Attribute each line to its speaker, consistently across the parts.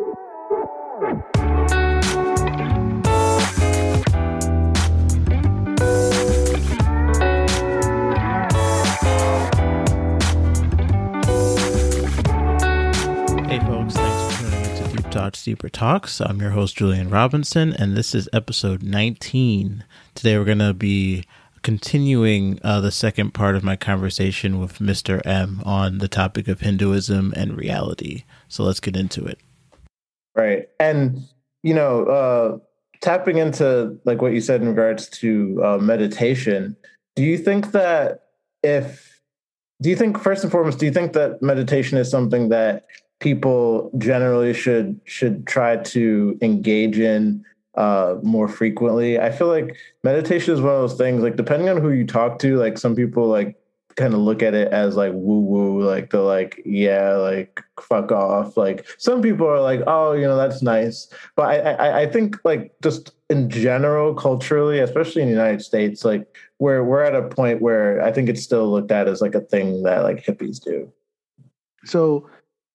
Speaker 1: Hey folks, thanks for tuning into Deep Talks Deeper Talks. I'm your host Julian Robinson, and this is episode 19. Today we're going to be continuing uh, the second part of my conversation with Mr. M on the topic of Hinduism and reality. So let's get into it.
Speaker 2: Right, and you know, uh, tapping into like what you said in regards to uh, meditation. Do you think that if do you think first and foremost do you think that meditation is something that people generally should should try to engage in uh more frequently i feel like meditation is one of those things like depending on who you talk to like some people like kind of look at it as like woo woo like they're like yeah like fuck off like some people are like oh you know that's nice but i i, I think like just in general culturally especially in the united states like we're we're at a point where i think it's still looked at as like a thing that like hippies do
Speaker 3: So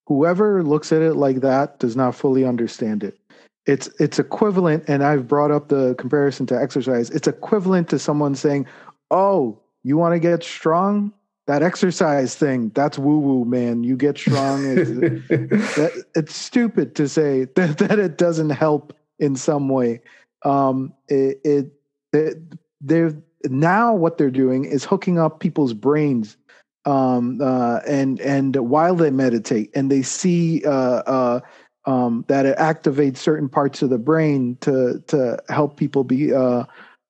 Speaker 3: whoever looks at it like that does not fully understand it. It's it's equivalent, and I've brought up the comparison to exercise. It's equivalent to someone saying, "Oh, you want to get strong? That exercise thing, that's woo woo, man. You get strong." It's, that, it's stupid to say that, that it doesn't help in some way. Um, it, it, it they're now what they're doing is hooking up people's brains um, uh, and and while they meditate and they see uh, uh, um, that it activates certain parts of the brain to to help people be uh,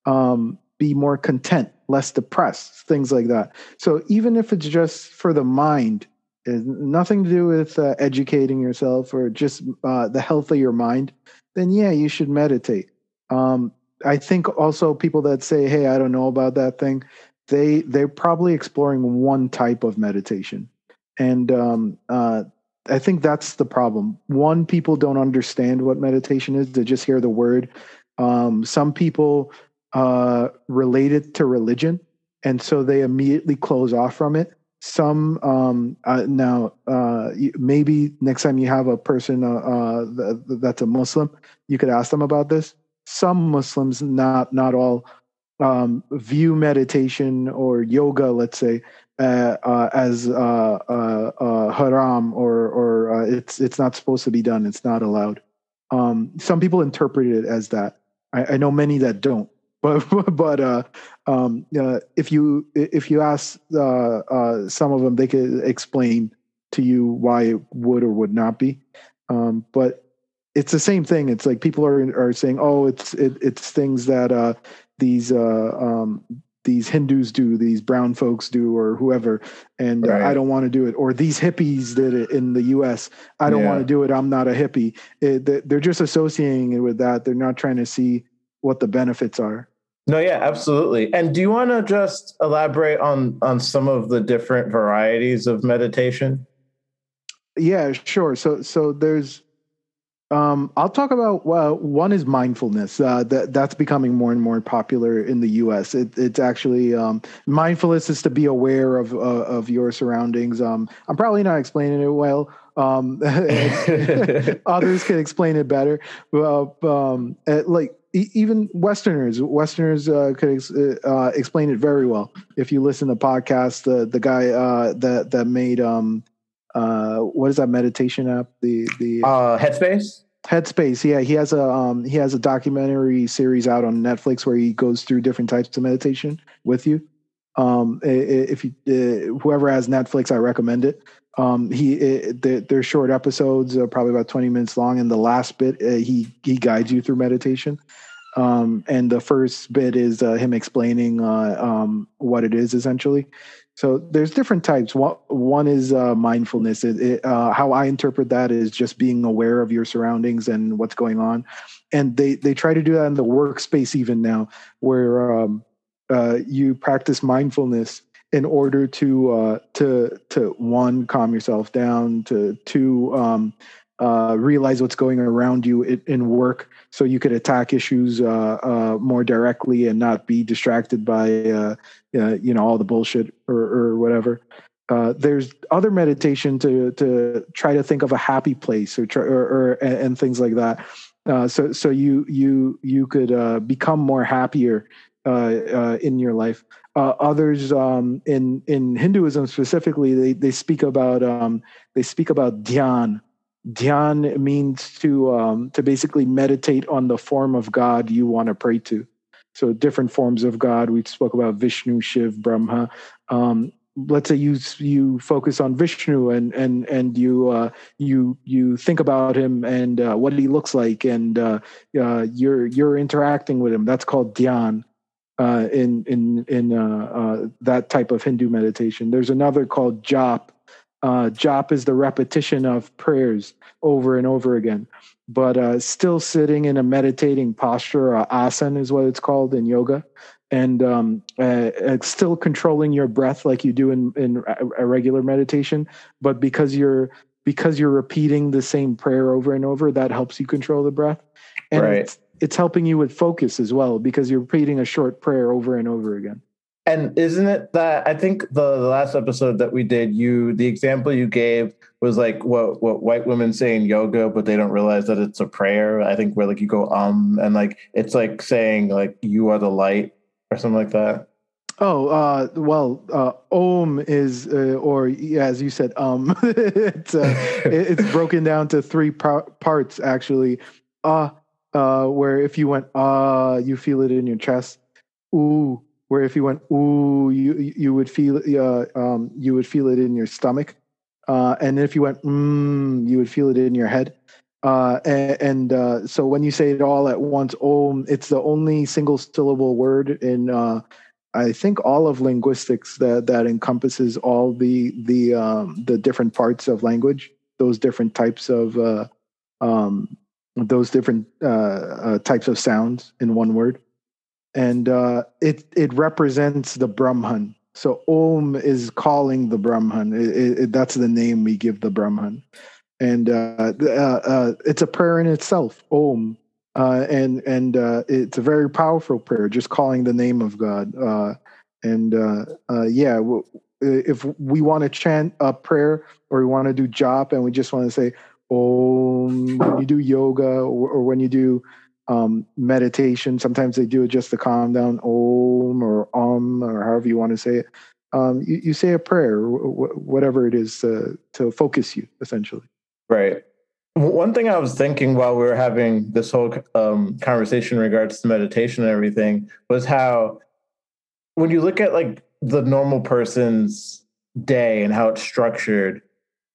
Speaker 3: um, be more content, less depressed, things like that. So even if it's just for the mind, nothing to do with uh, educating yourself or just uh, the health of your mind, then yeah, you should meditate. Um, I think also people that say, "Hey, I don't know about that thing," they they're probably exploring one type of meditation, and um, uh, I think that's the problem. One, people don't understand what meditation is; they just hear the word. Um, some people uh, relate it to religion, and so they immediately close off from it. Some um, uh, now uh, maybe next time you have a person uh, uh, th- that's a Muslim, you could ask them about this. Some Muslims, not not all, um, view meditation or yoga, let's say, uh, uh, as uh, uh, haram or or it's it's not supposed to be done. It's not allowed. Um, some people interpret it as that. I, I know many that don't. But but uh, um, uh, if you if you ask uh, uh, some of them, they could explain to you why it would or would not be. Um, but it's the same thing. It's like people are are saying, oh, it's it, it's things that uh, these uh, um, these Hindus do, these brown folks do, or whoever, and
Speaker 2: Right.
Speaker 3: I don't want to do it. Or these hippies did it in the U.S. I don't want to do it. I'm not a hippie. It, they're just associating it with that. They're not trying to see what the benefits are.
Speaker 2: No, yeah, absolutely. And do you want to just elaborate on on some of the different varieties of meditation?
Speaker 3: Yeah, sure. So so there's um I'll talk about well one is mindfulness. Uh that that's becoming more and more popular in the US. It, it's actually um mindfulness is to be aware of uh, of your surroundings. Um I'm probably not explaining it well. Um others can explain it better. Well, um uh, like even Westerners, Westerners uh, could ex- uh, explain it very well. If you listen to podcasts, the the guy uh, that that made um, uh, what is that meditation app? The the
Speaker 2: Uh, Headspace.
Speaker 3: Headspace. Yeah, he has a um, he has a documentary series out on Netflix where he goes through different types of meditation with you. Um, if you uh, whoever has Netflix, I recommend it. Um, he i they're, they're short episodes, uh, probably about twenty minutes long, and the last bit uh, he he guides you through meditation. Um, and the first bit is uh, him explaining uh, um, what it is essentially. So there's different types. One, one is uh, mindfulness. It, it, uh, how I interpret that is just being aware of your surroundings and what's going on. And they they try to do that in the workspace even now, where um, uh, you practice mindfulness in order to uh, to to one calm yourself down, to two um, uh, realize what's going around you in, in work, so you could attack issues uh, uh, more directly and not be distracted by uh, uh, you know all the bullshit or, or whatever. There's other meditation to to try to think of a happy place or try, or, or and, things like that. So so you you you could become more happier in your life. Uh, others um, in in Hinduism specifically, they they speak about um, they speak about dhyan. Dhyan means to um, to basically meditate on the form of God you want to pray to. So different forms of God. We spoke about Vishnu, Shiv, Brahma. Um, let's say you you focus on Vishnu and and and you uh, you you think about him and uh, what he looks like and uh, uh you're you're interacting with him. That's called dhyan uh, in in in uh, that type of Hindu meditation. There's another called jap. Jap is the repetition of prayers over and over again but uh, still sitting in a meditating posture, uh, asana is what it's called in yoga, and um, uh, uh, still controlling your breath like you do in, in a regular meditation. But because you're because you're repeating the same prayer over and over, that helps you control the breath, and right. it's, it's helping you with focus as well because you're repeating a short prayer over and over again.
Speaker 2: And isn't it that I think the, the last episode that we did, you the example you gave was like what what white women say in yoga, but they don't realize that it's a prayer. I think where like you go um and like it's like saying like you are the light or something like that.
Speaker 3: Oh, uh, well, uh, Om is, uh, or yeah, as you said, um, it's uh, it's broken down to three parts actually. Uh, uh, where if you went ah, you feel it in your chest. Ooh, where if you went ooh, you you would feel uh, um, you would feel it in your stomach, uh, and if you went mm, you would feel it in your head. Uh, and, and uh, so when you say it all at once, om, it's the only single syllable word in uh, I think all of linguistics that that encompasses all the the um, the different parts of language, those different types of uh, um, those different uh, uh, types of sounds in one word and uh, it it represents the Brahman. So Om is calling the Brahman. It, it, that's the name we give the Brahman, and uh, uh, uh it's a prayer in itself. Om, uh, and and uh, it's a very powerful prayer, just calling the name of God. and yeah, if we want to chant a prayer or we want to do jap and we just want to say Om when you do yoga or, or when you do um, meditation. Sometimes they do it just to calm down, om or um or however you want to say it. Um, you, you, say a prayer, whatever it is, to, to focus you essentially.
Speaker 2: Right. One thing I was thinking while we were having this whole um, conversation in regards to meditation and everything was how, when you look at like the normal person's day and how it's structured,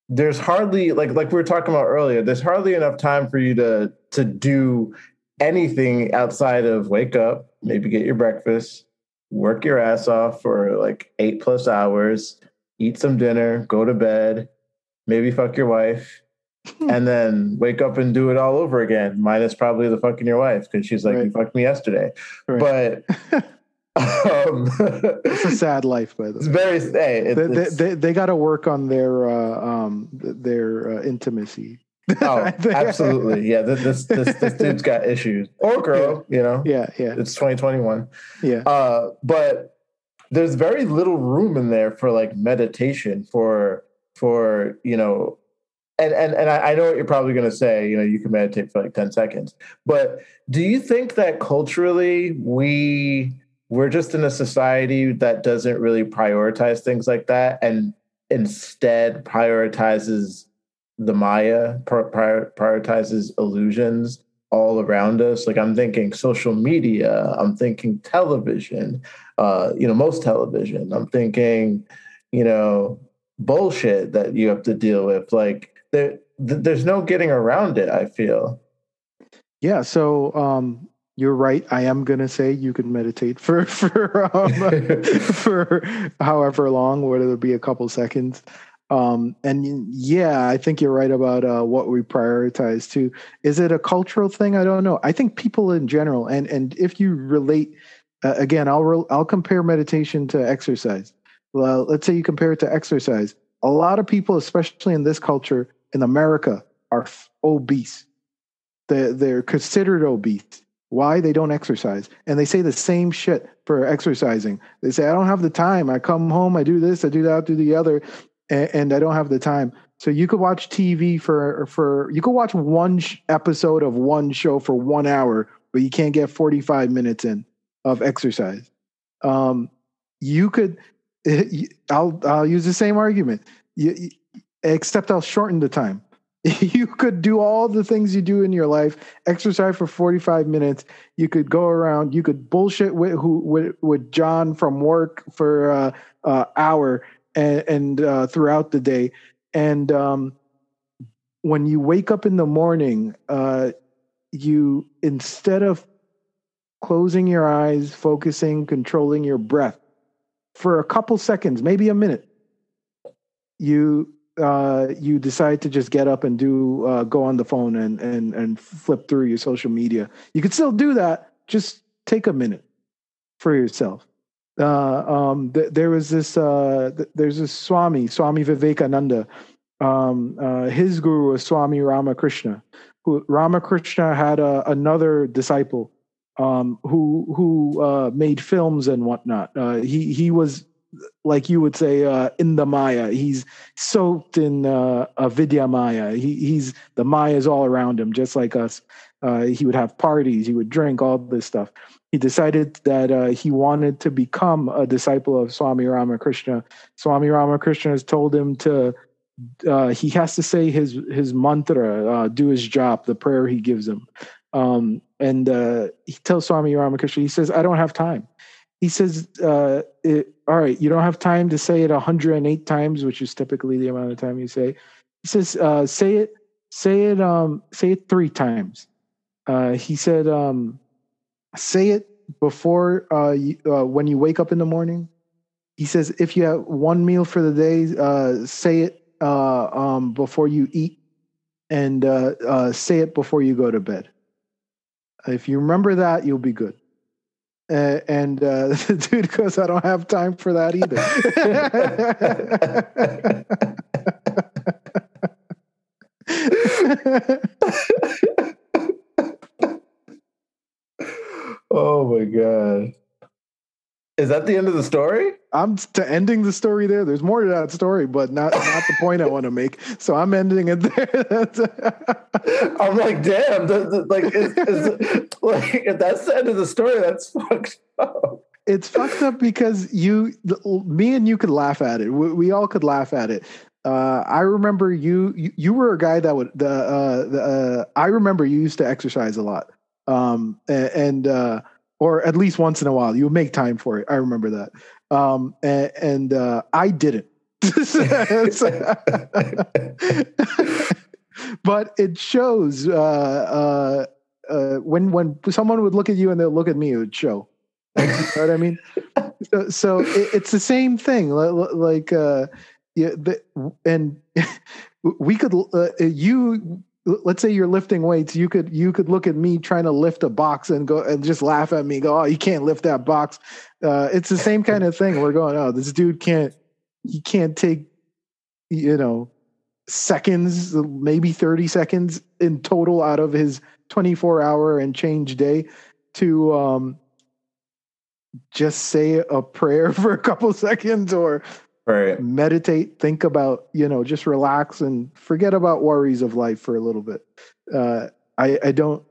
Speaker 2: there's hardly like like we were talking about earlier. There's hardly enough time for you to to do anything outside of wake up, maybe get your breakfast, work your ass off for like eight plus hours, eat some dinner, go to bed, maybe fuck your wife, and then wake up and do it all over again. Minus probably the fucking your wife because she's like, right. you fucked me yesterday. Right. But
Speaker 3: um, it's a sad life, by the way.
Speaker 2: It's very. Hey,
Speaker 3: it, they, they, they got to work on their uh, um, their uh, intimacy.
Speaker 2: oh, absolutely. Yeah, this this this dude's got issues. Or girl,
Speaker 3: yeah.
Speaker 2: you know.
Speaker 3: Yeah, yeah.
Speaker 2: It's 2021.
Speaker 3: Yeah.
Speaker 2: Uh, but there's very little room in there for like meditation for for, you know, and and and I, I know what you're probably gonna say, you know, you can meditate for like 10 seconds. But do you think that culturally we we're just in a society that doesn't really prioritize things like that and instead prioritizes the Maya prior, prioritizes illusions all around us. Like I'm thinking social media, I'm thinking television, uh, you know, most television. I'm thinking, you know, bullshit that you have to deal with. Like there, th- there's no getting around it. I feel.
Speaker 3: Yeah. So um, you're right. I am gonna say you can meditate for for um, for however long, whether it be a couple seconds. Um, and yeah, I think you're right about uh, what we prioritize too. Is it a cultural thing? I don't know. I think people in general, and and if you relate, uh, again, I'll re- I'll compare meditation to exercise. Well, let's say you compare it to exercise. A lot of people, especially in this culture in America, are f- obese. They're, they're considered obese. why they don't exercise. And they say the same shit for exercising. They say, I don't have the time. I come home, I do this, I do that, I do the other, and, I don't have the time. So you could watch TV for for you could watch one sh- episode of one show for one hour, but you can't get forty five minutes in of exercise. Um, you could, I'll I'll use the same argument, you, except I'll shorten the time. you could do all the things you do in your life exercise for 45 minutes you could go around you could bullshit with who with, with john from work for uh, uh hour and, and uh, throughout the day and um, when you wake up in the morning uh, you instead of closing your eyes focusing controlling your breath for a couple seconds maybe a minute you uh, you decide to just get up and do uh, go on the phone and and and flip through your social media, you could still do that. Just take a minute for yourself. Uh, um, th- there was this uh, th- there's this Swami Swami Vivekananda. Um, uh, his guru was Swami Ramakrishna. Who Ramakrishna had a, another disciple um, who who uh, made films and whatnot. he he was like you would say, uh, in the Maya. He's soaked in uh, Avidya Maya. He, he's the Maya's all around him, just like us. Uh, he would have parties. He would drink all this stuff. He decided that uh, he wanted to become a disciple of Swami Ramakrishna. Swami Ramakrishna has told him to. Uh, he has to say his his mantra, uh, do his job, the prayer he gives him. Um, and he tells Swami Ramakrishna, he says, "I don't have time." he says, uh, it, all right, you don't have time to say it 108 times, which is typically the amount of time you say. He says, uh, say it, say it, um, say it three times. Uh, he said, um, say it before, uh, you, uh, when you wake up in the morning. He says, if you have one meal for the day, uh, say it, uh, um, before you eat and, uh, uh, say it before you go to bed. If you remember that, you'll be good. Uh, and uh, the dude goes, I don't have time for that either.
Speaker 2: oh my god. Is that the end of the story?
Speaker 3: I'm to ending the story there. There's more to that story, but not not the point I want to make. So I'm ending it there.
Speaker 2: I'm like, damn, the, the, like, is, is, like if that's the end of the story, that's fucked up.
Speaker 3: It's fucked up because you, me, and you could laugh at it. We, we all could laugh at it. Uh, I remember you, you, you. were a guy that would the. Uh, the uh, I remember you used to exercise a lot, um, and. Uh, or at least once in a while. You would make time for it. I remember that. Um, and, and uh, I didn't. but it shows uh, uh, uh, when when someone would look at you and they'll look at me, it would show. you know what I mean? So, so it, it's the same thing. Like, uh, yeah, the, and we could uh, you let's say you're lifting weights you could you could look at me trying to lift a box and go and just laugh at me go oh you can't lift that box. Uh, it's the same kind of thing. We're going oh this dude can't he can't take you know seconds maybe 30 seconds in total out of his 24 hour and change day to um just say a prayer for a couple seconds or
Speaker 2: right.
Speaker 3: meditate think about you know just relax and forget about worries of life for a little bit. Uh, i i don't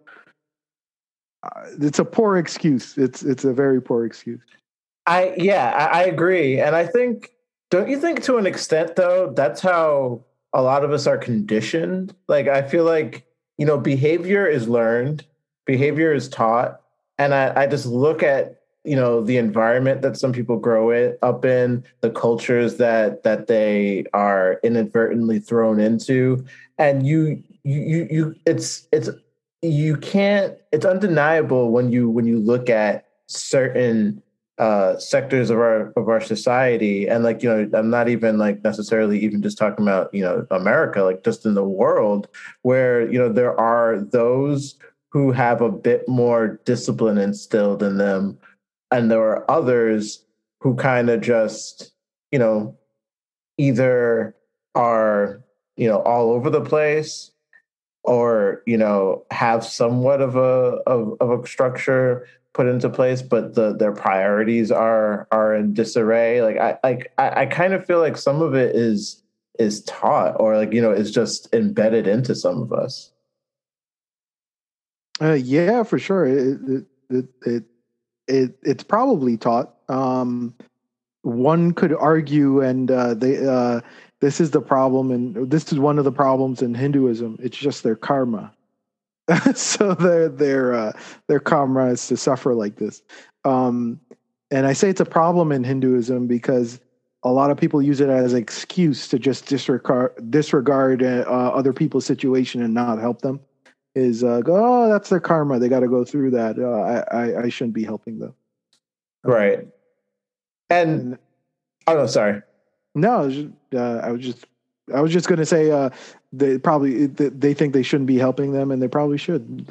Speaker 3: uh, it's a poor excuse. It's it's a very poor excuse.
Speaker 2: I yeah I, I agree. And i think don't you think to an extent though that's how a lot of us are conditioned? Like i feel like you know behavior is learned behavior is taught and i i just look at you know the environment that some people grow it up in the cultures that that they are inadvertently thrown into. And you you you it's it's you can't it's undeniable when you when you look at certain uh sectors of our of our society. And like you know i'm not even like necessarily even just talking about you know america like just in the world where you know there are those who have a bit more discipline instilled in them and there are others who kind of just you know either are you know all over the place or you know have somewhat of a of, of a structure put into place but the their priorities are are in disarray. Like i like I, I kind of feel like some of it is is taught or like you know is just embedded into some of us.
Speaker 3: Uh, yeah for sure. It it, it it, it it's probably taught um one could argue and uh they uh this is the problem and this is one of the problems in hinduism it's just their karma so their their uh, their karma is to suffer like this. Um, and I say it's a problem in Hinduism because a lot of people use it as an excuse to just disregard disregard uh, other people's situation and not help them. Is uh, go, oh, that's their karma. They got to go through that. Uh, I, I, I shouldn't be helping them.
Speaker 2: Right. And, and oh no, sorry.
Speaker 3: No, I was just, uh, I was just I was just going to say uh, they probably they think they shouldn't be helping them, and they probably should.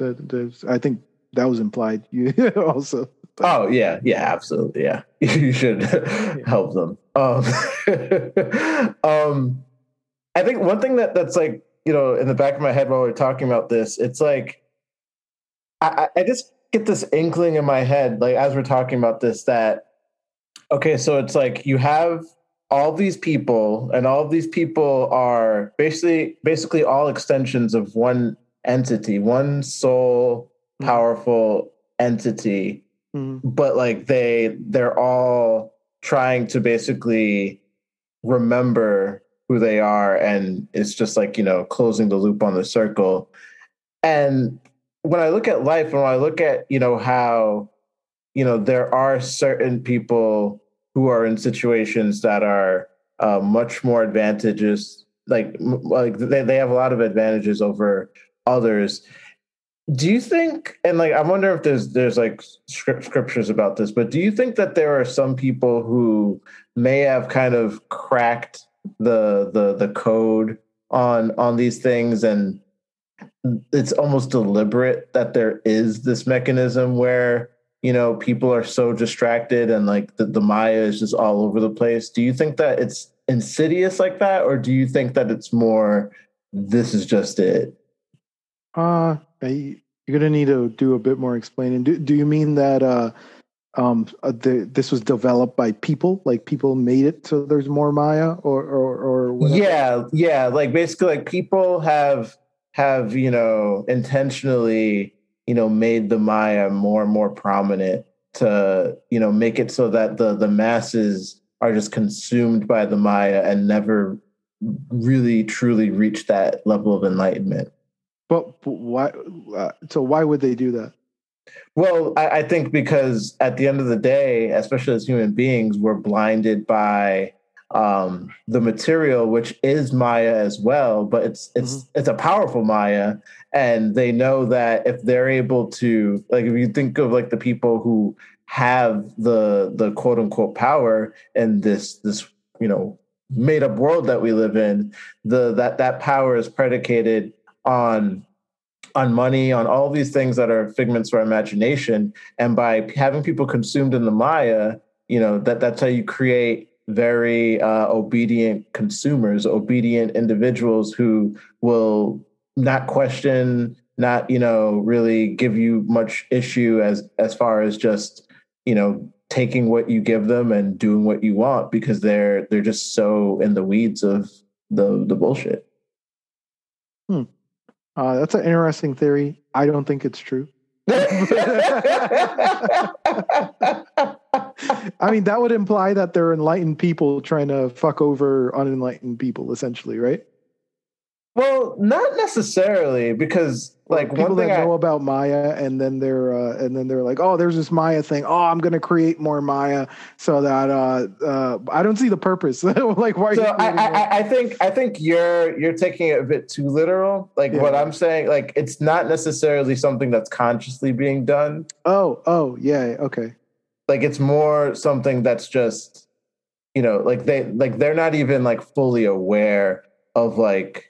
Speaker 3: I think that was implied. You also.
Speaker 2: Oh yeah, yeah, absolutely, yeah. You should help them. Um, um, I think one thing that that's like you know in the back of my head while we are talking about this, it's like I, I just get this inkling in my head, like as we're talking about this, that okay, so it's like you have all these people and all these people are basically basically all extensions of one entity one soul mm-hmm. powerful entity mm-hmm. but like they they're all trying to basically remember who they are and it's just like you know closing the loop on the circle. And when i look at life and when i look at you know how you know there are certain people who are in situations that are uh, much more advantageous like like they, they have a lot of advantages over others. Do you think and like i wonder if there's there's like script, scriptures about this but do you think that there are some people who may have kind of cracked the the the code on on these things and it's almost deliberate that there is this mechanism where you know people are so distracted and like the, the maya is just all over the place. Do you think that it's insidious like that or do you think that it's more this is just it
Speaker 3: uh you're gonna need to do a bit more explaining. Do, do you mean that uh um uh, the, this was developed by people like people made it so there's more maya or or, or
Speaker 2: whatever? yeah yeah like basically like people have have you know intentionally you know made the Maya more and more prominent to you know make it so that the the masses are just consumed by the Maya and never really truly reach that level of enlightenment.
Speaker 3: But, but why? Uh, so why would they do that?
Speaker 2: Well, I, I, think because at the end of the day, especially as human beings, we're blinded by um, the material, which is Maya as well, but it's it's mm-hmm. it's a powerful Maya, and they know that if they're able to, like, if you think of like the people who have the the quote unquote power in this this you know made up world that we live in, the that that power is predicated on on money, on all these things that are figments of our imagination, and by having people consumed in the Maya, you know that that's how you create very uh, obedient consumers, obedient individuals who will not question, not you know really give you much issue as as far as just you know taking what you give them and doing what you want because they're they're just so in the weeds of the the bullshit.
Speaker 3: Hmm. Uh, that's an interesting theory. I don't think it's true. I mean, that would imply that they're enlightened people trying to fuck over unenlightened people, essentially, right?
Speaker 2: Well, not necessarily, because like
Speaker 3: people
Speaker 2: that
Speaker 3: I, know about Maya, and then they're uh, and then they're like, oh, there's this Maya thing. Oh, I'm going to create more Maya so that uh, uh, I don't see the purpose. like, why?
Speaker 2: So I, I, I, think I think you're you're taking it a bit too literal. Like yeah. what I'm saying, like it's not necessarily something that's consciously being done.
Speaker 3: Oh, oh, yeah, okay.
Speaker 2: Like it's more something that's just, you know, like they like they're not even like fully aware of like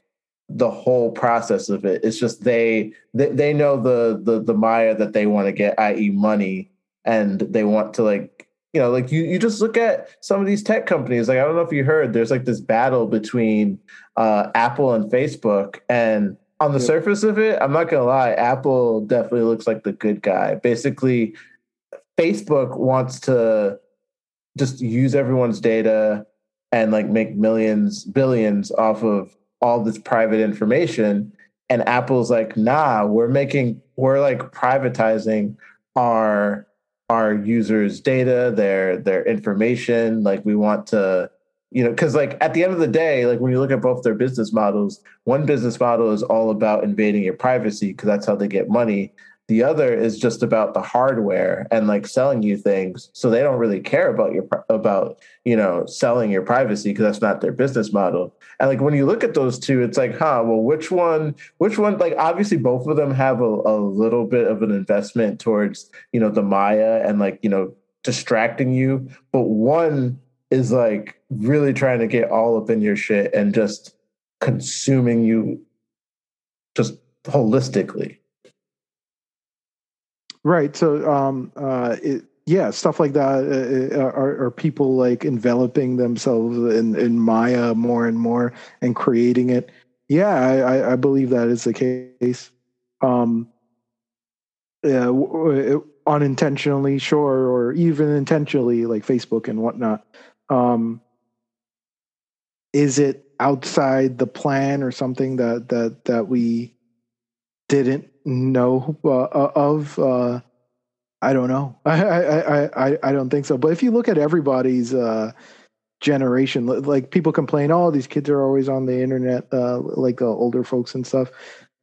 Speaker 2: the whole process of it. It's just they they, they know the the the Maya that they want to get, i.e., money, and they want to like you know like you you just look at some of these tech companies. Like I don't know if you heard, there's like this battle between uh, Apple and Facebook, and on the
Speaker 3: Yep.
Speaker 2: surface of it, I'm not gonna lie, Apple definitely looks like the good guy. Basically, Facebook wants to just use everyone's data and like make millions, billions off of all this private information. And Apple's like, nah, we're making, we're like privatizing our our users' data, their their information. Like we want to, you know, because like at the end of the day, like when you look at both their business models, one business model is all about invading your privacy because that's how they get money. The other is just about the hardware and like selling you things. So they don't really care about your about you know selling your privacy because that's not their business model. And like when you look at those two, it's like, huh, well, which one? Which one? Like obviously both of them have a, a little bit of an investment towards you know the Maya and like you know distracting you, but one is like really trying to get all up in your shit and just consuming you just holistically.
Speaker 3: Right. So, um, uh, it, yeah, stuff like that uh, are, are people like enveloping themselves in, in Maya more and more and creating it. Yeah, I, I- believe that is the case. Um, yeah, unintentionally, sure, or even intentionally, like Facebook and whatnot. Um, is it outside the plan or something that that that we didn't know uh, uh, of? Uh, I don't know. I, I I I don't think so. But if you look at everybody's uh, generation, like people complain, oh, these kids are always on the internet, uh, like the older folks and stuff.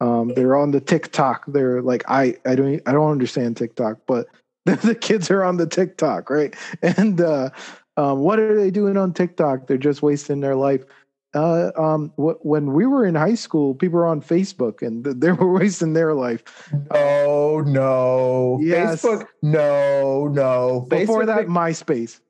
Speaker 3: Um, they're on the TikTok. They're like, I I don't I don't understand TikTok, but the kids are on the TikTok, right? And uh, um, what are they doing on TikTok? They're just wasting their life. Uh, um, wh- when we were in high school, people were on Facebook and th- they were wasting their life.
Speaker 2: Oh no.
Speaker 3: Yes.
Speaker 2: Facebook. No, no.
Speaker 3: Before
Speaker 2: Facebook,
Speaker 3: that, MySpace.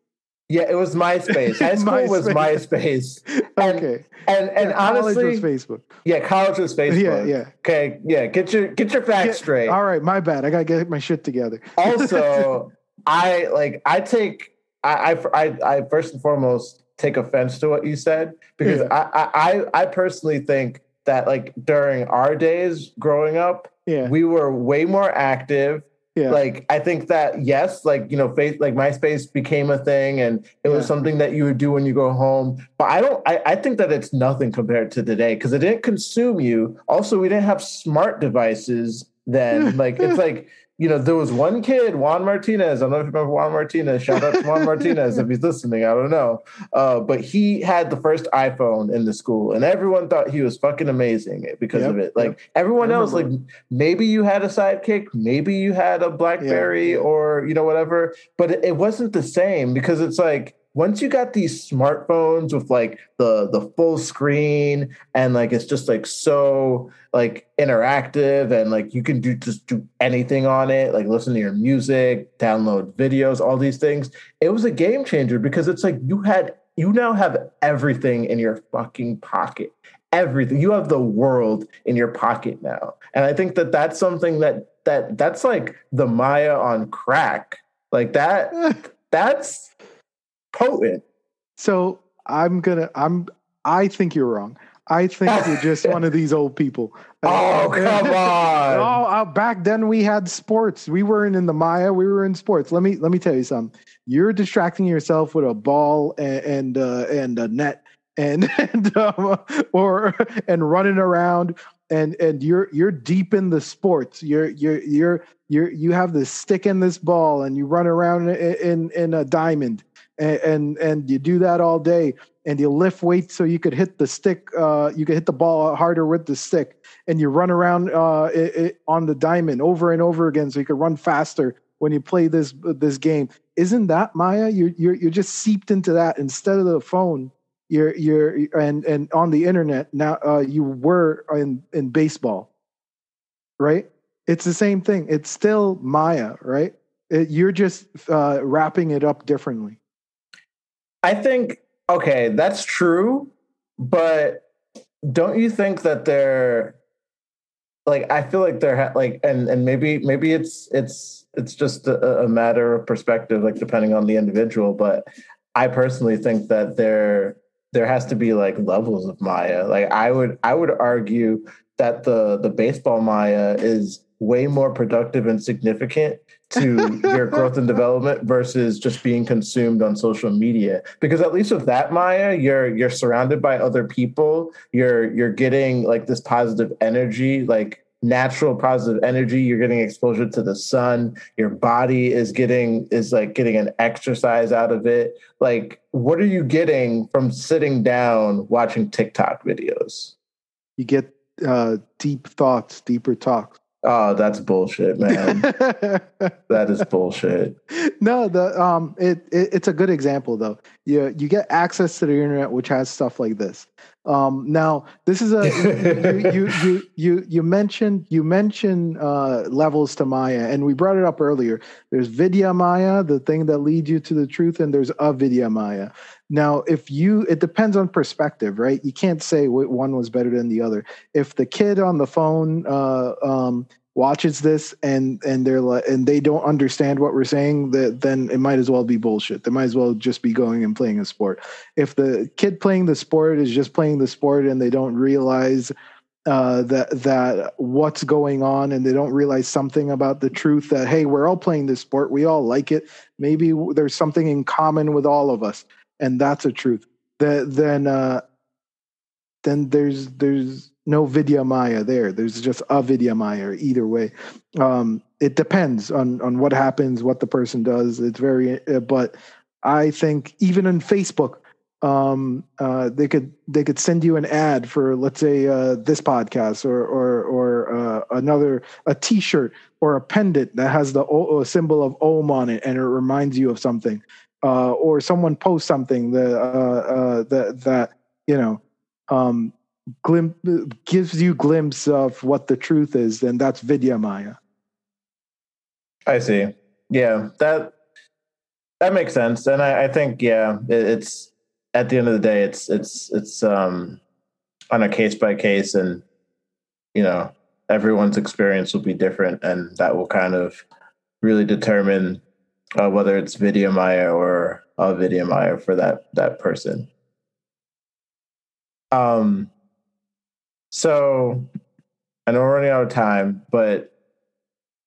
Speaker 2: yeah, it was MySpace. High school was
Speaker 3: MySpace.
Speaker 2: MySpace. And
Speaker 3: Okay,
Speaker 2: and, and
Speaker 3: Yeah, college
Speaker 2: honestly,
Speaker 3: was Facebook.
Speaker 2: yeah, college was Facebook.
Speaker 3: Yeah, yeah.
Speaker 2: Okay, yeah. Get your get your facts
Speaker 3: Yeah,
Speaker 2: straight.
Speaker 3: All right, my bad. I gotta get my shit together.
Speaker 2: also, I like I take I, I I I first and foremost take offense to what you said because
Speaker 3: Yeah.
Speaker 2: I, I I personally think that like during our days growing up,
Speaker 3: yeah,
Speaker 2: we were way more active.
Speaker 3: yeah,
Speaker 2: Like I think that yes, like you know, face like MySpace became a thing, and it was something that you would do when you go home. But I don't. I, I think that it's nothing compared to today because it didn't consume you. Also, we didn't have smart devices then. like it's like you know, there was one kid, Juan Martinez. I don't know if you remember Juan Martinez. Shout out to Juan Martinez if he's listening. I don't know, uh, but he had the first iPhone in the school, and everyone thought he was fucking amazing because of it. Like everyone else, like maybe you had a sidekick, maybe you had a BlackBerry
Speaker 3: yeah.
Speaker 2: or you know whatever, but it, it wasn't the same because it's like once you got these smartphones with like the the full screen and like it's just like so like interactive and like you can do just do anything on it, like listen to your music, download videos, all these things. It was a game changer because it's like you had you now have everything in your fucking pocket. Everything. You have the world in your pocket now. And i think that that's something that that that's like the maya on crack. Like that that's potent
Speaker 3: So I'm gonna. I'm. I think you're wrong. I think you're just one of these old people.
Speaker 2: oh come on
Speaker 3: Oh, uh, back then we had sports. We weren't in the Maya. We were in sports. Let me let me tell you something. You're distracting yourself with a ball and and, uh, and a net and and um, or and running around and and you're you're deep in the sports. You're you're you're you're you have this stick in this ball and you run around in in, in a diamond and, and you do that all day and you lift weights so you could hit the stick. Uh, you could hit the ball harder with the stick and you run around uh, it, it, on the diamond over and over again so you could run faster when you play this this game. Isn't that Maya? You're you're you're just seeped into that instead of the phone. You're you're and and on the internet now. Uh, you were in in baseball, right? It's the same thing. It's still Maya, right? It, you're just uh, wrapping it up differently.
Speaker 2: I think okay that's true but don't you think that they're like i feel like they're ha- like and and maybe maybe it's it's it's just a, a matter of perspective like depending on the individual but i personally think that there there has to be like levels of maya. Like i would i would argue that the the baseball Maya is way more productive and significant to your growth and development versus just being consumed on social media. Because at least with that maya you're you're surrounded by other people. You're you're getting like this positive energy like natural positive energy. You're getting exposure to the sun. Your body is getting is like getting an exercise out of it. Like what are you getting from sitting down watching tiktok videos?
Speaker 3: You get uh deep thoughts deeper talks
Speaker 2: Oh, that's bullshit, man. that is bullshit.
Speaker 3: No, the um, it, it, it's a good example though. You you get access to the internet, which has stuff like this. Um, now this is a you, you you you you mentioned you mentioned uh, levels to Maya, and we brought it up earlier. There's Vidya Maya, the thing that leads you to the truth, and there's Avidya Maya. Now, if you, it depends on perspective, right? You can't say one was better than the other. If the kid on the phone uh, um, watches this and and they're like, and they don't understand what we're saying, that then it might as well be bullshit. They might as well just be going and playing a sport. If the kid playing the sport is just playing the sport and they don't realize uh, that that what's going on and they don't realize something about the truth that hey we're all playing this sport we all like it maybe there's something in common with all of us and that's a truth, that then uh, then there's there's no vidya maya there. There's just avidya maya. Either way, um, it depends on on what happens, what the person does. It's very, uh, but I think even in Facebook, um, uh, they could they could send you an ad for let's say uh, this podcast or or or uh, another a T-shirt or a pendant that has the symbol of Om on it, and it reminds you of something uh, or someone posts something that uh, that that you know um, glim- gives you glimpse of what the truth is, then that's vidya maya.
Speaker 2: I see. Yeah, that that makes sense, and I, I think yeah, it, it's at the end of the day, it's it's it's um, on a case by case, and you know everyone's experience will be different, and that will kind of really determine uh, whether it's Vidya Maya or Avidya Maya for that that person. Um, so I know we're running out of time, but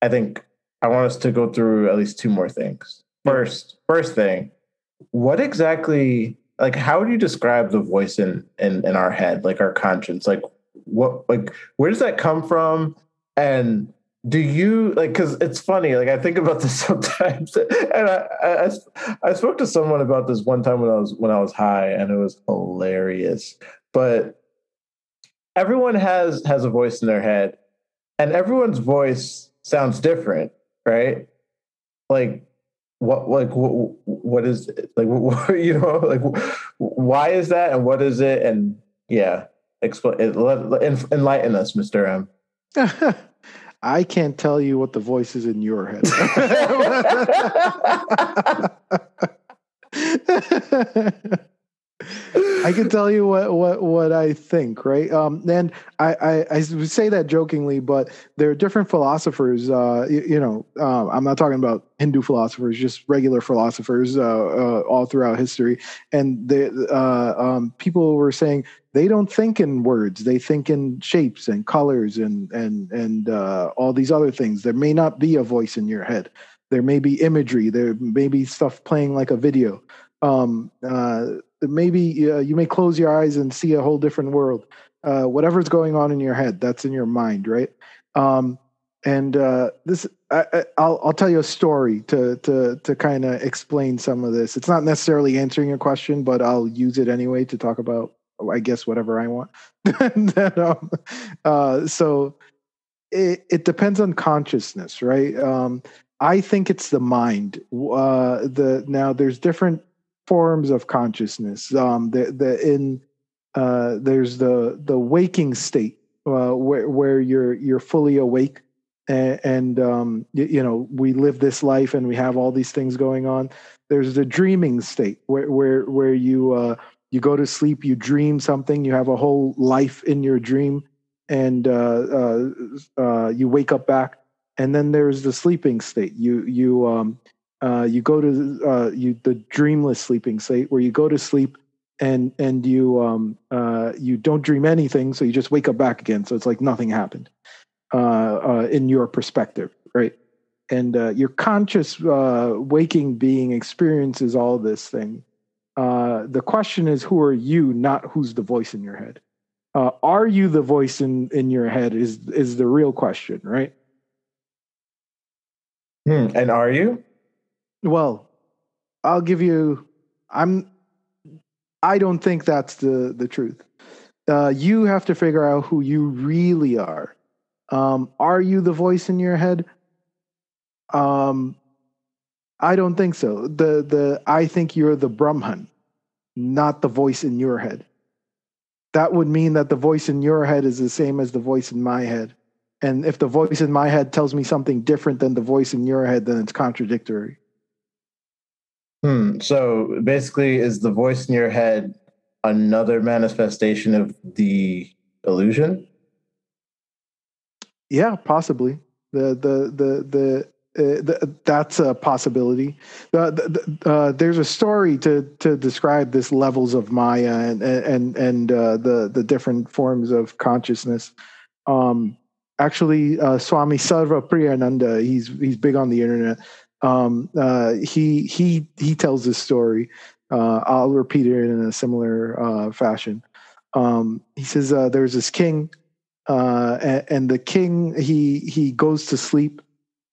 Speaker 2: I think I want us to go through at least two more things. First, first thing, what exactly like how would you describe the voice in in in our head, like our conscience? Like what like where does that come from? And do you like because it's funny like i think about this sometimes and I, I i spoke to someone about this one time when i was when i was high and it was hilarious but everyone has has a voice in their head and everyone's voice sounds different right like what like what, what is it? like what, you know like why is that and what is it and yeah explain enlighten us mr m
Speaker 3: I can't tell you what the voice is in your head. I can tell you what what what I think, right? Um, and I, I, I say that jokingly, but there are different philosophers. Uh, you, you know, uh, I'm not talking about Hindu philosophers, just regular philosophers uh, uh all throughout history. And the uh, um, people were saying they don't think in words; they think in shapes and colors and and and uh, all these other things. There may not be a voice in your head. There may be imagery. There may be stuff playing like a video. Um, maybe uh, you may close your eyes and see a whole different world. Uh, whatever's going on in your head, that's in your mind, right? Um, and uh, this, I, will I'll tell you a story to to to kind of explain some of this. It's not necessarily answering your question, but I'll use it anyway to talk about, I guess, whatever I want. um, uh, so it, it depends on consciousness, right? Um, I think it's the mind. Uh, the now there's different forms of consciousness. Um, the, the in uh, there's the the waking state uh, where where you're you're fully awake and, and um, you, you, know we live this life and we have all these things going on. There's the dreaming state where where where you uh, you go to sleep, you dream something, you have a whole life in your dream, and uh, uh, uh, you wake up back. And then there's the sleeping state. You you um, uh, you go to uh, you the dreamless sleeping state where you go to sleep and and you um uh you don't dream anything so you just wake up back again so it's like nothing happened uh, uh in your perspective right and uh, your conscious waking being experiences all this thing the question is who are you not who's the voice in your head are you the voice in in your head is is the real question right
Speaker 2: Hmm. And are you?
Speaker 3: Well i'll give you i'm i don't think that's the the truth. Uh you have to figure out who you really are. Um are you the voice in your head? Um i don't think so. The the i think you're the brahman not the voice in your head. That would mean that the voice in your head is the same as the voice in my head. And if the voice in my head tells me something different than the voice in your head then it's contradictory
Speaker 2: Hmm. So basically, is the voice in your head another manifestation of the illusion?
Speaker 3: Yeah, possibly. The the the the. Uh, th- that's a possibility. Uh, uh, there's a story to to describe this levels of Maya and and and uh, the the different forms of consciousness. Um, actually, uh, Swami Sarva Priyananda, he's he's big on the internet. Um, uh, he he he tells this story. Uh, I'll repeat it in a similar uh, fashion. Um, he says uh, there's this king, uh, and, and the king he he goes to sleep,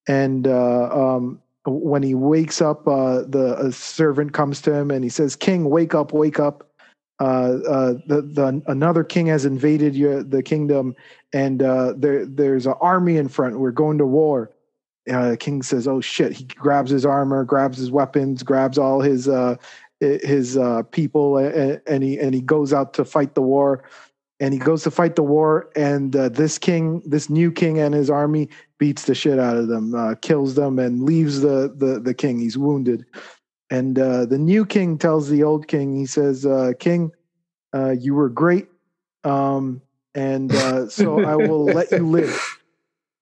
Speaker 3: and uh, um, when he wakes up, the a servant comes to him and he says, "King, wake up, wake up! The the another king has invaded your the kingdom, and there there's an army in front. We're going to war." Uh, King says, "Oh shit!" He grabs his armor, grabs his weapons, grabs all his uh, his uh, people, and, and, he and he goes out to fight the war. And he goes to fight the war, and uh, this king, this new king, and his army beats the shit out of them, uh, kills them, and leaves the the the king. He's wounded, and uh, the new king tells the old king, he says, "King, you were great, um, and so I will let you live."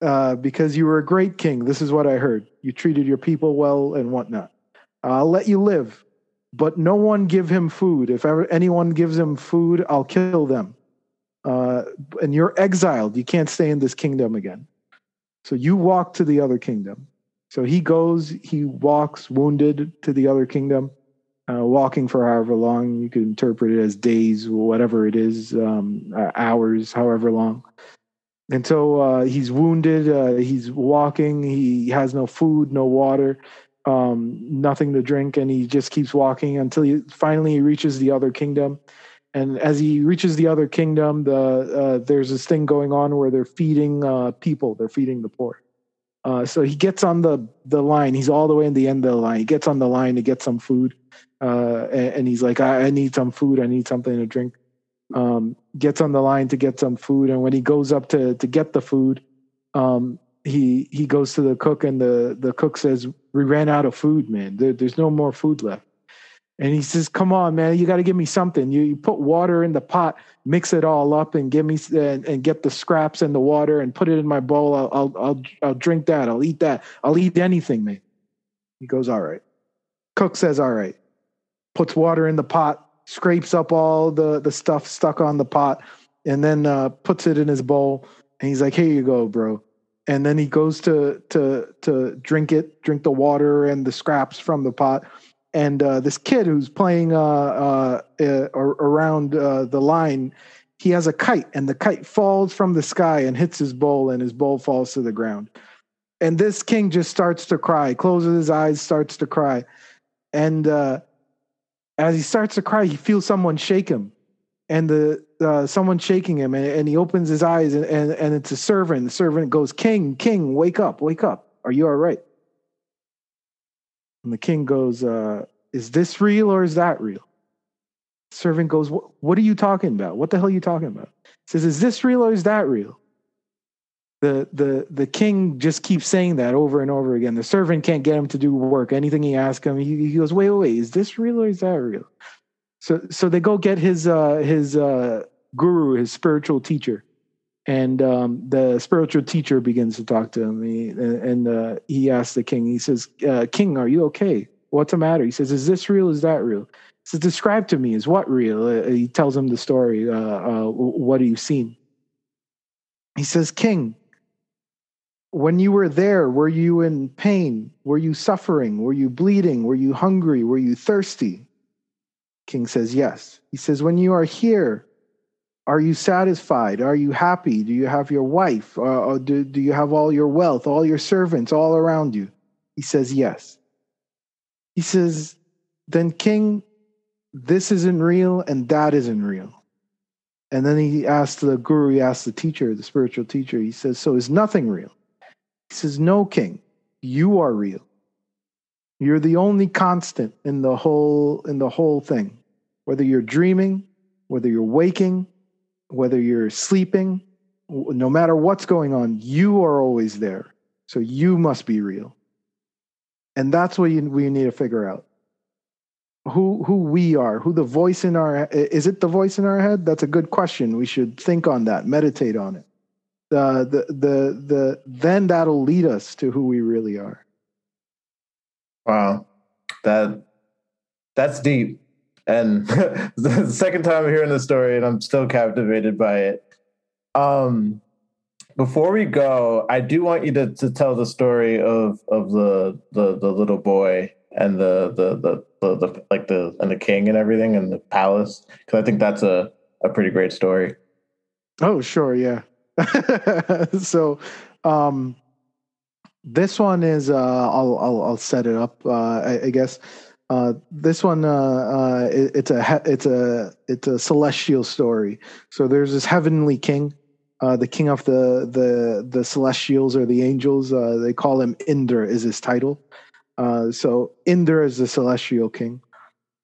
Speaker 3: Uh, because you were a great king. This is what I heard. You treated your people well and whatnot. I'll let you live, but no one give him food. If ever anyone gives him food, I'll kill them. Uh, and you're exiled. You can't stay in this kingdom again. So you walk to the other kingdom. So he goes, he walks wounded to the other kingdom, uh, walking for however long. You could interpret it as days, whatever it is, um, uh, hours, however long. And so uh, he's wounded. Uh, he's walking. He has no food, no water, um, nothing to drink, and he just keeps walking until he finally he reaches the other kingdom. And as he reaches the other kingdom, the uh, there's this thing going on where they're feeding uh, people. They're feeding the poor. Uh, so he gets on the the line. He's all the way in the end of the line. He gets on the line to get some food, uh, and, and, he's like, I, "I need some food. I need something to drink." Um, gets on the line to get some food, and when he goes up to to get the food, um, he he goes to the cook, and the the cook says, "We ran out of food, man. There, there's no more food left." And he says, "Come on, man, you got to give me something. You, you put water in the pot, mix it all up, and give me and, and get the scraps and the water, and put it in my bowl. I'll, I'll I'll I'll drink that. I'll eat that. I'll eat anything, man." He goes, "All right." Cook says, "All right." Puts water in the pot, scrapes up all the the stuff stuck on the pot and then uh, puts it in his bowl. And he's like here you go bro. And then he goes to to to drink it drink the water and the scraps from the pot. And uh, this kid who's playing uh, uh, around uh, the line he has a kite and the kite falls from the sky and hits his bowl and his bowl falls to the ground. And this king just starts to cry. Closes his eyes starts to cry. And uh, as he starts to cry, he feels someone shake him, and the uh, someone shaking him, and, and, he opens his eyes, and, and and it's a servant. The servant goes, "King, king, wake up, wake up! Are you all right?" And the king goes, uh, "Is this real or is that real?" Servant goes, "What are you talking about? What the hell are you talking about?" He says, "Is this real or is that real?" The the the king just keeps saying that over and over again. The servant can't get him to do work. Anything he asks him, he, he goes, "Wait, wait, wait, is this real or is that real?" So so they go get his uh, his uh, guru, his spiritual teacher, and um, the spiritual teacher begins to talk to him. He, and uh, he asks the king. He says, uh, "King, are you okay? What's the matter?" He says, "Is this real? Is that real?" He says, describe to me, is what real? Uh, he tells him the story. Uh, what have you seen? He says, King, when you were there, were you in pain? Were you suffering? Were you bleeding? Were you hungry? Were you thirsty? King says, Yes. He says, When you are here, are you satisfied? Are you happy? Do you have your wife? Or, or do, do you have all your wealth, all your servants all around you? He says, Yes. He says, Then, King, this isn't real and that isn't real. And then he asked the guru, he asked the teacher, the spiritual teacher, he says, So is nothing real? He says, No, King, you are real. You're the only constant in the whole in the whole thing. Whether you're dreaming, whether you're waking, whether you're sleeping, no matter what's going on, you are always there. So you must be real. And that's what you, we need to figure out who who we are who the voice in our is it the voice in our head that's a good question we should think on that meditate on it the the the, the then that'll lead us to who we really are.
Speaker 2: Wow. That that's deep. And the second time i'm hearing the story and i'm still captivated by it. Um before we go i do want you to, to tell the story of of the the, the little boy and the the the the, the like the and the king and everything and the palace. Because I think that's a a pretty great story.
Speaker 3: Oh sure, yeah. so, um, this one is uh, I'll I'll I'll set it up. Uh, I, I guess uh, this one uh, uh, it, it's a it's a it's a celestial story. So there's this heavenly king, uh, the king of the the the celestials or the angels. They call him Indra is his title, so Indra is the celestial king.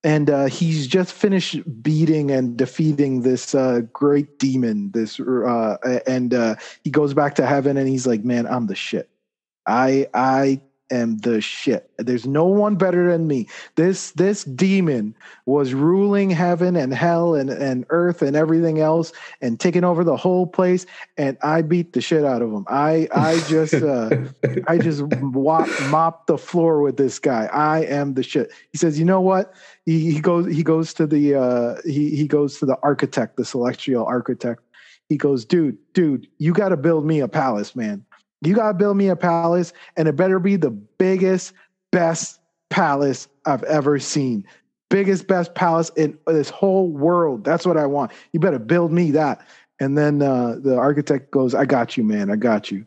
Speaker 3: And uh, he's just finished beating and defeating this uh, great demon. This uh, and uh, he goes back to heaven and he's like, "Man, I'm the shit. I I am the shit. There's no one better than me. This this demon was ruling heaven and hell and, and earth and everything else and taking over the whole place. And I beat the shit out of him. I I just uh, I just wop, mopped the floor with this guy. I am the shit. He says, you know what? He, he goes he goes to the uh, he he goes to the architect, the celestial architect. He goes, dude, dude, you got to build me a palace, man you got to build me a palace, and it better be the biggest, best palace I've ever seen. Biggest, best palace in this whole world. That's what I want. You better build me that. And then uh, the architect goes, I got you, man. I got you.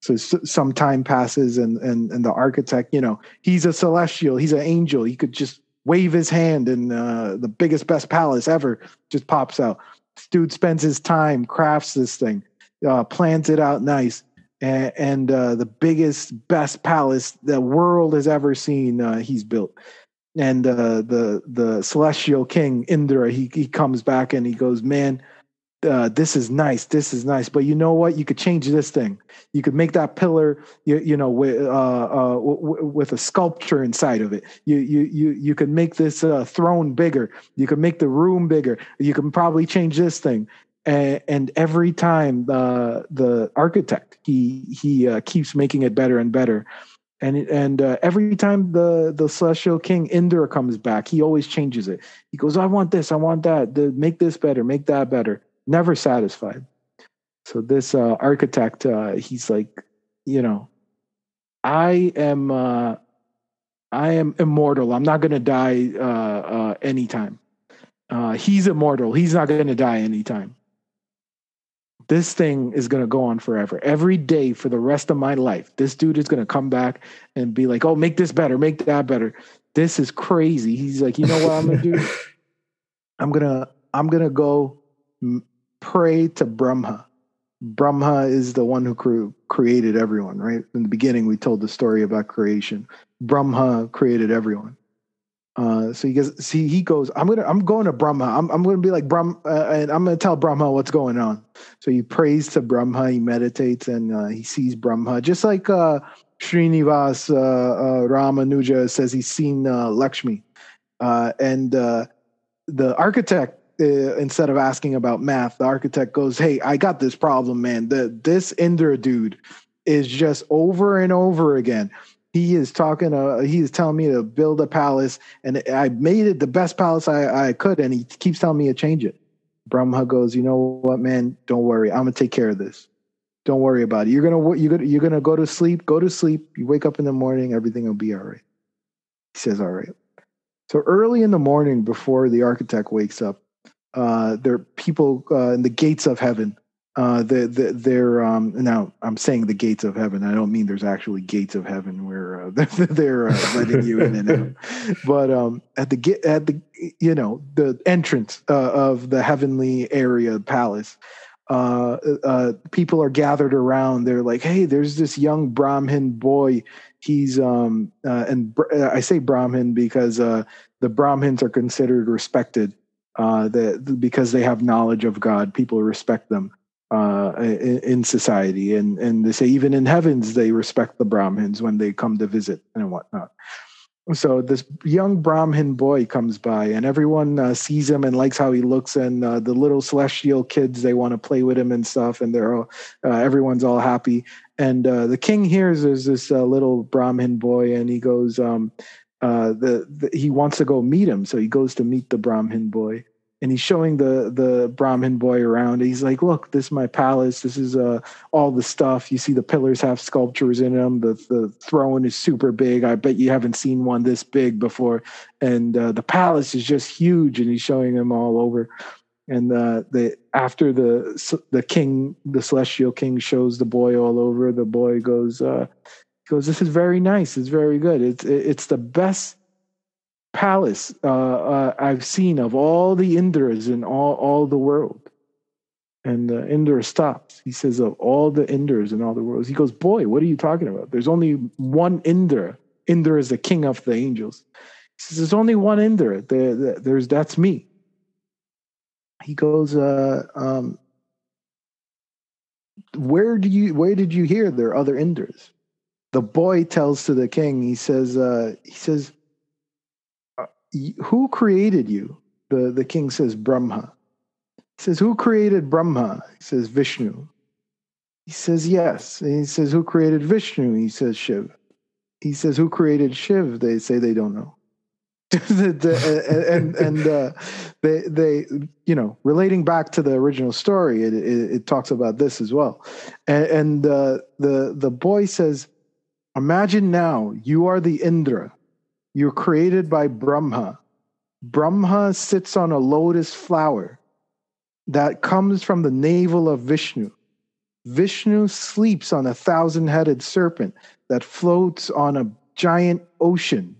Speaker 3: So some time passes, and, and, and the architect, you know, he's a celestial, he's an angel. He could just wave his hand, and uh, the biggest, best palace ever just pops out. This dude spends his time, crafts this thing, uh, plans it out nice and, and uh, the biggest, best palace the world has ever seen. Uh, he's built, and uh, the the celestial king Indra he he comes back and he goes, man. Uh, this is nice. This is nice. But you know what? You could change this thing. You could make that pillar, you, you know, with uh, uh, w- with a sculpture inside of it. You you you you could make this throne bigger. You could make the room bigger. You can probably change this thing and, and every time the the architect he he uh, keeps making it better and better. And and uh, every time the the celestial king Indra comes back he always changes it. He goes i want this i want that the, make this better make that better. Never satisfied. So this uh, architect uh, he's like you know i am uh, i am immortal. I'm not going to die uh, uh, anytime. Uh, he's immortal. He's not going to die anytime this thing is going to go on forever. Every day for the rest of my life, this dude is going to come back and be like, "Oh, make this better, make that better." This is crazy. He's like, "You know what I'm going to do? I'm going to I'm going to go pray to Brahma. Brahma is the one who cre- created everyone, right? In the beginning we told the story about creation. Brahma created everyone. Uh, so he goes, see, he goes, I'm gonna, I'm going to Brahma. I'm, I'm gonna be like Brahma, uh, and I'm gonna tell Brahma what's going on. So he prays to Brahma, he meditates, and uh, he sees Brahma, just like uh, Srinivas uh, uh, Ramanuja says he's seen Lakshmi, and the architect. Instead of asking about math, the architect goes, "Hey, I got this problem, man. The this Indra dude is just over and over again he is talking. Uh, he is telling me to build a palace, and I made it the best palace I, I could, and he keeps telling me to change it. Brahma goes, you know what, man? Don't worry. I'm gonna take care of this. Don't worry about it. You're gonna you're gonna you're gonna go to sleep. Go to sleep. You wake up in the morning. Everything will be all right. He says, all right. So early in the morning, before the architect wakes up, uh, there are people uh, in the gates of heaven uh, the, the, they're um, now I'm saying the gates of heaven. I don't mean there's actually gates of heaven where uh, they're uh, letting you in and out, but um, at the at the you know the entrance uh, of the heavenly area palace, uh, uh, people are gathered around. They're like, "Hey, there's this young Brahmin boy. He's um, and I say Brahmin because the Brahmins are considered respected." Uh, the, because they have knowledge of God, people respect them uh, in, in, society, and and they say even in heavens they respect the Brahmins when they come to visit and whatnot. So this young Brahmin boy comes by, and everyone uh, sees him and likes how he looks, and uh, the little celestial kids they want to play with him and stuff, and they're all uh, everyone's all happy. And uh, the king hears there's this uh, little Brahmin boy, and he goes, um, the, the he wants to go meet him, so he goes to meet the Brahmin boy and he's showing the the Brahmin boy around. He's like, "Look, this is my palace. This is uh, all the stuff. You see, the pillars have sculptures in them. The the throne is super big. I bet you haven't seen one this big before. And uh, the palace is just huge." And he's showing him all over. And uh, the after the the king, the celestial king, shows the boy all over. The boy goes, uh, goes, "This is very nice. It's very good. It's it's the best." Palace uh, uh, I've seen of all the Indras in all, all the world. And uh, Indra stops. He says, Of all the Indras in all the worlds. He goes, Boy, what are you talking about? There's only one Indra. Indra is the king of the angels. He says, There's only one Indra. There, there's, that's me. He goes, uh, um, where do you where did you hear there are other Indras? The boy tells to the king, he says, uh, he says, who created you? The, the king says, Brahma. He says, Who created Brahma? He says, Vishnu. He says, Yes. And he says, Who created Vishnu? He says, Shiv. He says, Who created Shiv? They say they don't know. and and uh, they they you know relating back to the original story, it, it, it talks about this as well, and, and uh, the the boy says, "Imagine now you are the Indra, you're created by Brahma. Brahma sits on a lotus flower that comes from the navel of Vishnu. Vishnu sleeps on a thousand headed serpent that floats on a giant ocean.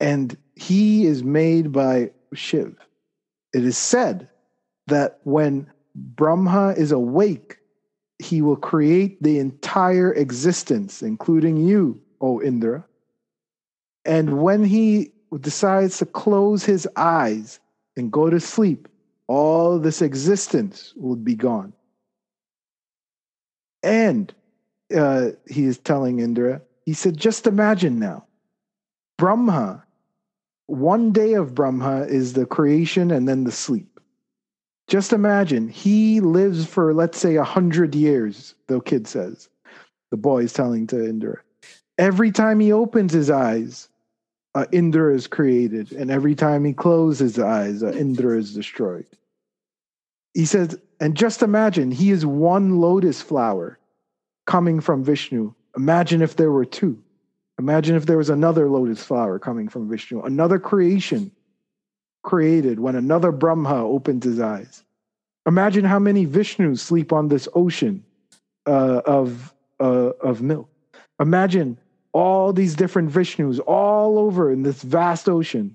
Speaker 3: And he is made by Shiv. It is said that when Brahma is awake, he will create the entire existence, including you, O Indra. And when he decides to close his eyes and go to sleep, all this existence would be gone. And uh, he is telling Indra, he said, just imagine now, Brahma, one day of Brahma is the creation and then the sleep. Just imagine he lives for, let's say, a hundred years, the kid says. The boy is telling to Indra. Every time he opens his eyes, uh, Indra is created, and every time he closes his eyes, uh, Indra is destroyed. He says, and just imagine he is one lotus flower coming from Vishnu. Imagine if there were two. Imagine if there was another lotus flower coming from Vishnu, another creation created when another Brahma opened his eyes. Imagine how many Vishnus sleep on this ocean uh, of, uh, of milk. Imagine all these different Vishnus all over in this vast ocean,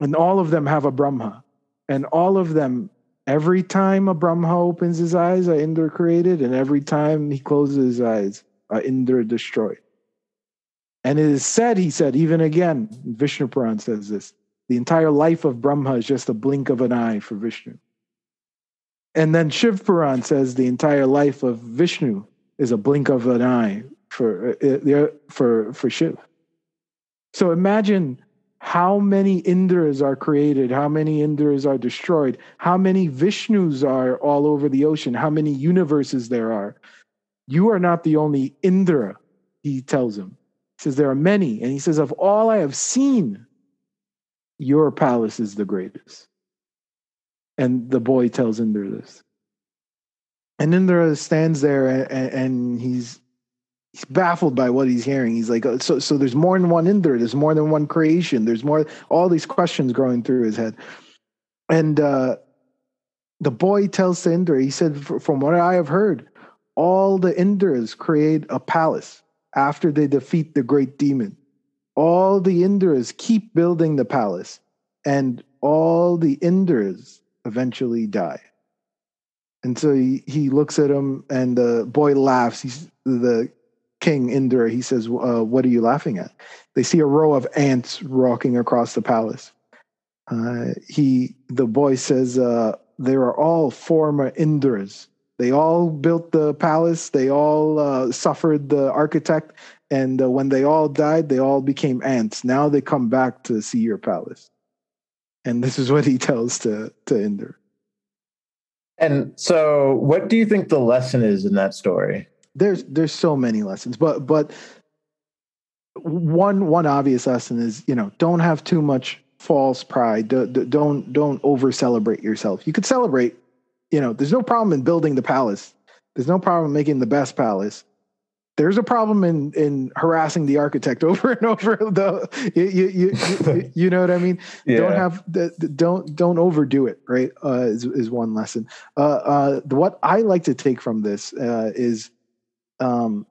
Speaker 3: and all of them have a Brahma. And all of them, every time a Brahma opens his eyes, a Indra created, and every time he closes his eyes, a Indra destroyed. And it is said, he said, even again, Vishnu Puran says this the entire life of Brahma is just a blink of an eye for Vishnu. And then Shiv Puran says the entire life of Vishnu is a blink of an eye for uh, for for Shiv. So imagine how many Indras are created, how many Indras are destroyed, how many Vishnus are all over the ocean, how many universes there are. You are not the only Indra, he tells him. He says, There are many. And he says, Of all I have seen, your palace is the greatest. And the boy tells Indra this. And Indra stands there and, and he's he's baffled by what he's hearing. He's like, oh, so so there's more than one Indra. There's more than one creation. There's more. All these questions growing through his head, and uh, the boy tells to Indra, he said, from what I have heard, all the Indras create a palace after they defeat the great demon. All the Indras keep building the palace, and all the Indras eventually die. And so he, he looks at him, and the boy laughs. He's the king Indra. He says, uh, "What are you laughing at?" They see a row of ants walking across the palace. Uh, he, the boy says, uh, "They are all former Indras. They all built the palace. They all uh, suffered the architect, and uh, when they all died, they all became ants. Now they come back to see your palace." And this is what he tells to to Indra.
Speaker 2: And so, what do you think the lesson is in that story?
Speaker 3: There's there's so many lessons, but but one one obvious lesson is you know don't have too much false pride. Don't don't over celebrate yourself. You could celebrate. You know, there's no problem in building the palace. There's no problem making the best palace there's a problem in in harassing the architect over and over the you you you, you know what i mean yeah. don't have the, don't don't overdo it right uh, is, is one lesson uh, uh, what i like to take from this uh, is um,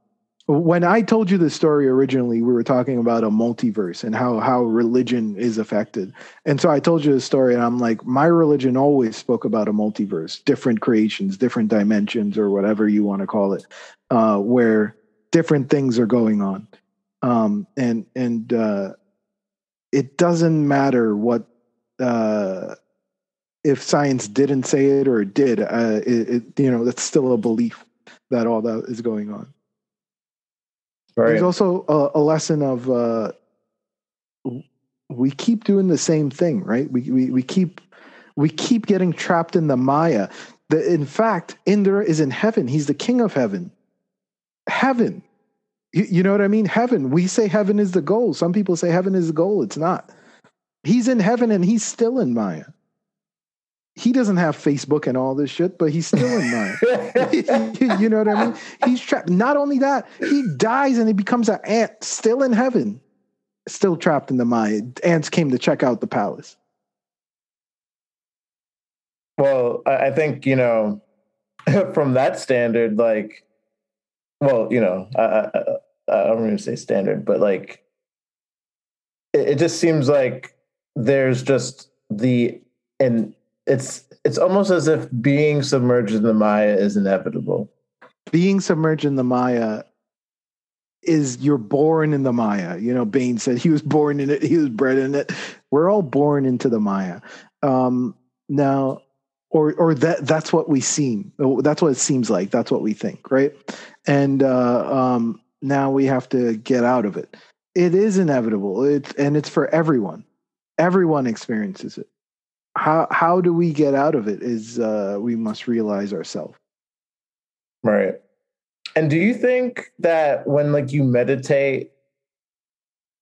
Speaker 3: when I told you the story originally, we were talking about a multiverse and how how religion is affected. And so I told you the story, and I'm like, my religion always spoke about a multiverse, different creations, different dimensions, or whatever you want to call it, uh, where different things are going on um, and and uh, it doesn't matter what uh, if science didn't say it or it did uh, it, it, you know that's still a belief that all that is going on right. there's also a, a lesson of uh, we keep doing the same thing right we, we we keep we keep getting trapped in the maya the, in fact indra is in heaven he's the king of heaven heaven. You, you know what I mean? Heaven. We say heaven is the goal. Some people say heaven is the goal. It's not. He's in heaven and he's still in Maya. He doesn't have Facebook and all this shit, but he's still in Maya. you know what I mean? He's trapped. Not only that, he dies and he becomes an ant, still in heaven, still trapped in the Maya. Ants came to check out the palace.
Speaker 2: Well, I think, you know, from that standard, like well, you know, I, I, I don't even say standard, but like it, it just seems like there's just the and it's it's almost as if being submerged in the Maya is inevitable.
Speaker 3: Being submerged in the Maya is you're born in the Maya. You know, Bane said he was born in it, he was bred in it. We're all born into the Maya. Um, now, or or that that's what we seem. That's what it seems like. That's what we think, right? And uh, um, now we have to get out of it. It is inevitable. It's and it's for everyone. Everyone experiences it. How how do we get out of it? Is uh, we must realize ourselves.
Speaker 2: Right. And do you think that when like you meditate,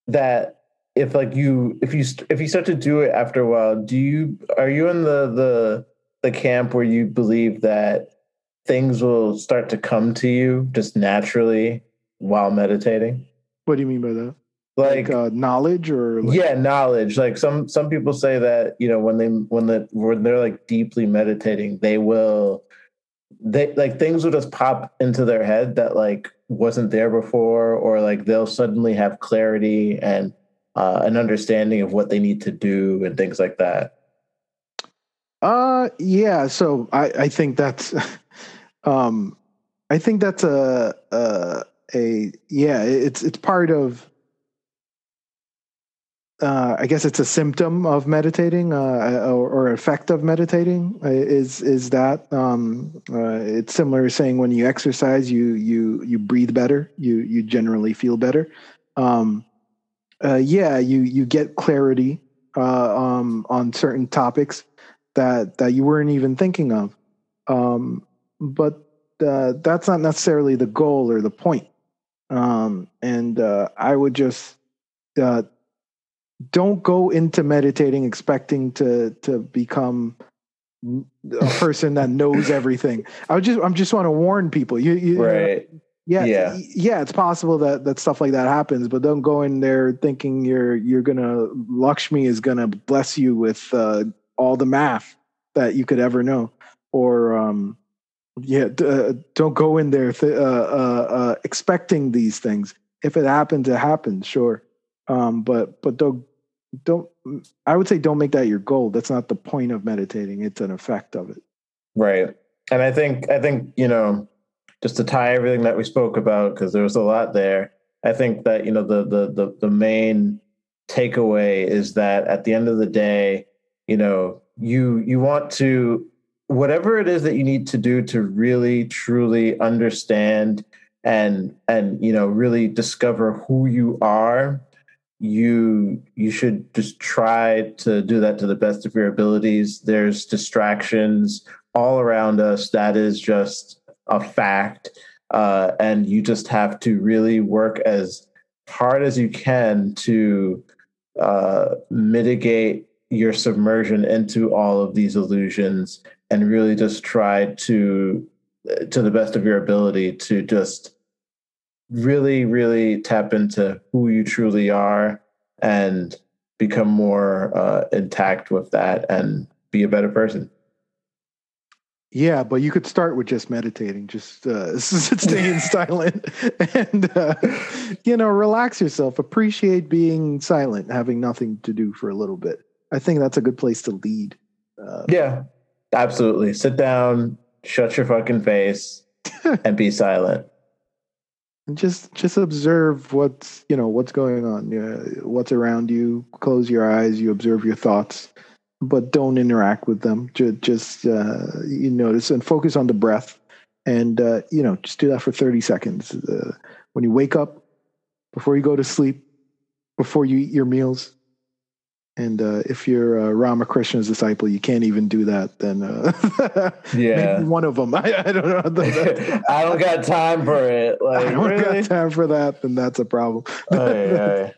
Speaker 2: that if like you if you if you start to do it after a while, do you are you in the the the camp where you believe that things will start to come to you just naturally while meditating?
Speaker 3: What do you mean by that?
Speaker 2: Like,
Speaker 3: like uh, knowledge or like-
Speaker 2: yeah, knowledge. Like some some people say that you know when they when the when they're like deeply meditating, they will they like things will just pop into their head that like wasn't there before, or like they'll suddenly have clarity and uh, an understanding of what they need to do and things like that.
Speaker 3: Uh, yeah. So I, I think that's, um, I think that's a, a, a yeah, it's, it's part of, uh, I guess it's a symptom of meditating, uh, or, or effect of meditating uh, is, is that, um, uh, it's similar to saying when you exercise, you, you, you breathe better, you, you generally feel better. Um, uh, yeah, you, you get clarity, uh, um, on certain topics that that you weren't even thinking of. Um, but uh, that's not necessarily the goal or the point. Um, and uh, I would just uh, don't go into meditating expecting to to become a person that knows everything. I would just I'm just want to warn people. You, you
Speaker 2: right.
Speaker 3: Yeah, yeah, yeah. It's possible that that stuff like that happens, but don't go in there thinking you're you're gonna Lakshmi is gonna bless you with uh, all the math that you could ever know, or um, yeah, uh, don't go in there th- uh, uh, uh, expecting these things. If it happens, it happens, sure. Um, but but don't don't. I would say don't make that your goal. That's not the point of meditating. It's an effect of it.
Speaker 2: Right, and I think I think you know just to tie everything that we spoke about because there was a lot there. I think that you know the the the, the main takeaway is that at the end of the day, you know, you you want to whatever it is that you need to do to really truly understand and and you know really discover who you are you you should just try to do that to the best of your abilities there's distractions all around us that is just a fact. Uh, and you just have to really work as hard as you can to uh, mitigate your submersion into all of these illusions and really just try to to the best of your ability to just really really tap into who you truly are and become more uh, intact with that and be a better person
Speaker 3: yeah, but you could start with just meditating, just uh, staying silent, and uh, you know, relax yourself. Appreciate being silent, having nothing to do for a little bit. I think that's a good place to lead.
Speaker 2: Uh, yeah, absolutely. Sit down, shut your fucking face, and be silent.
Speaker 3: And just just observe what's you know what's going on, uh, what's around you. Close your eyes. You observe your thoughts but don't interact with them. Just, just uh, you notice and focus on the breath, and uh, you know, just do that for thirty seconds. Uh, when you wake up, before you go to sleep, before you eat your meals, and uh, if you're uh, Ramakrishna's disciple, you can't even do that. Then uh,
Speaker 2: yeah,
Speaker 3: one of them. I, I don't know.
Speaker 2: I don't got time for it. Like,
Speaker 3: I don't really? got time for that. Then that's a problem.
Speaker 2: Aye, aye.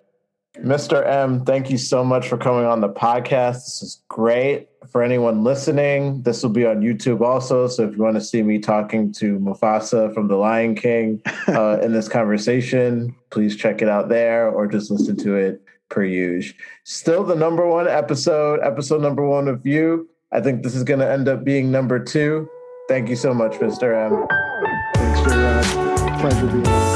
Speaker 2: Mr. M, thank you so much for coming on the podcast. This is great. For anyone listening, this will be on YouTube also. So if you want to see me talking to Mufasa from The Lion King uh, in this conversation, please check it out there or just listen to it per usual. Still the number one episode, episode number one of you. I think this is going to end up being number two. Thank you so much, Mr.
Speaker 3: M. Thanks, for uh, Pleasure being here.